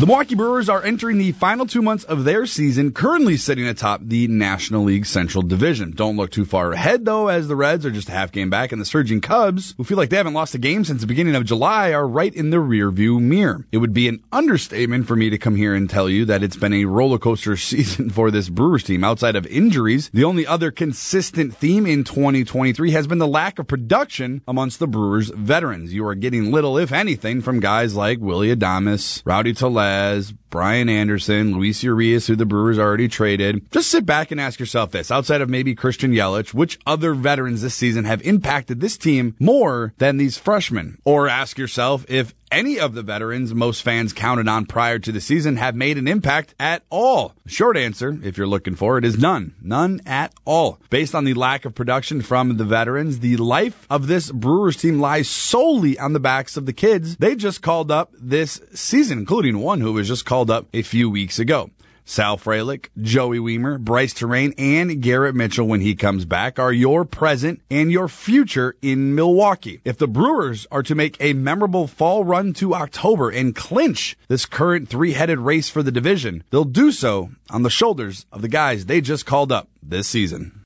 The Milwaukee Brewers are entering the final two months of their season, currently sitting atop the National League Central Division. Don't look too far ahead, though, as the Reds are just a half game back, and the surging Cubs, who feel like they haven't lost a game since the beginning of July, are right in the rearview mirror. It would be an understatement for me to come here and tell you that it's been a roller coaster season for this Brewers team. Outside of injuries, the only other consistent theme in 2023 has been the lack of production amongst the Brewers veterans. You are getting little, if anything, from guys like Willie Adames, Rowdy Tellez, as Brian Anderson, Luis Urias, who the Brewers already traded. Just sit back and ask yourself this. Outside of maybe Christian Yelich, which other veterans this season have impacted this team more than these freshmen? Or ask yourself if any of the veterans most fans counted on prior to the season have made an impact at all? Short answer, if you're looking for it, is none. None at all. Based on the lack of production from the veterans, the life of this Brewers team lies solely on the backs of the kids they just called up this season, including one who was just called up a few weeks ago. Sal Frelick, Joey Wiemer, Brice Turang, and Garrett Mitchell when he comes back are your present and your future in Milwaukee. If the Brewers are to make a memorable fall run to October and clinch this current three-headed race for the division, they'll do so on the shoulders of the guys they just called up this season.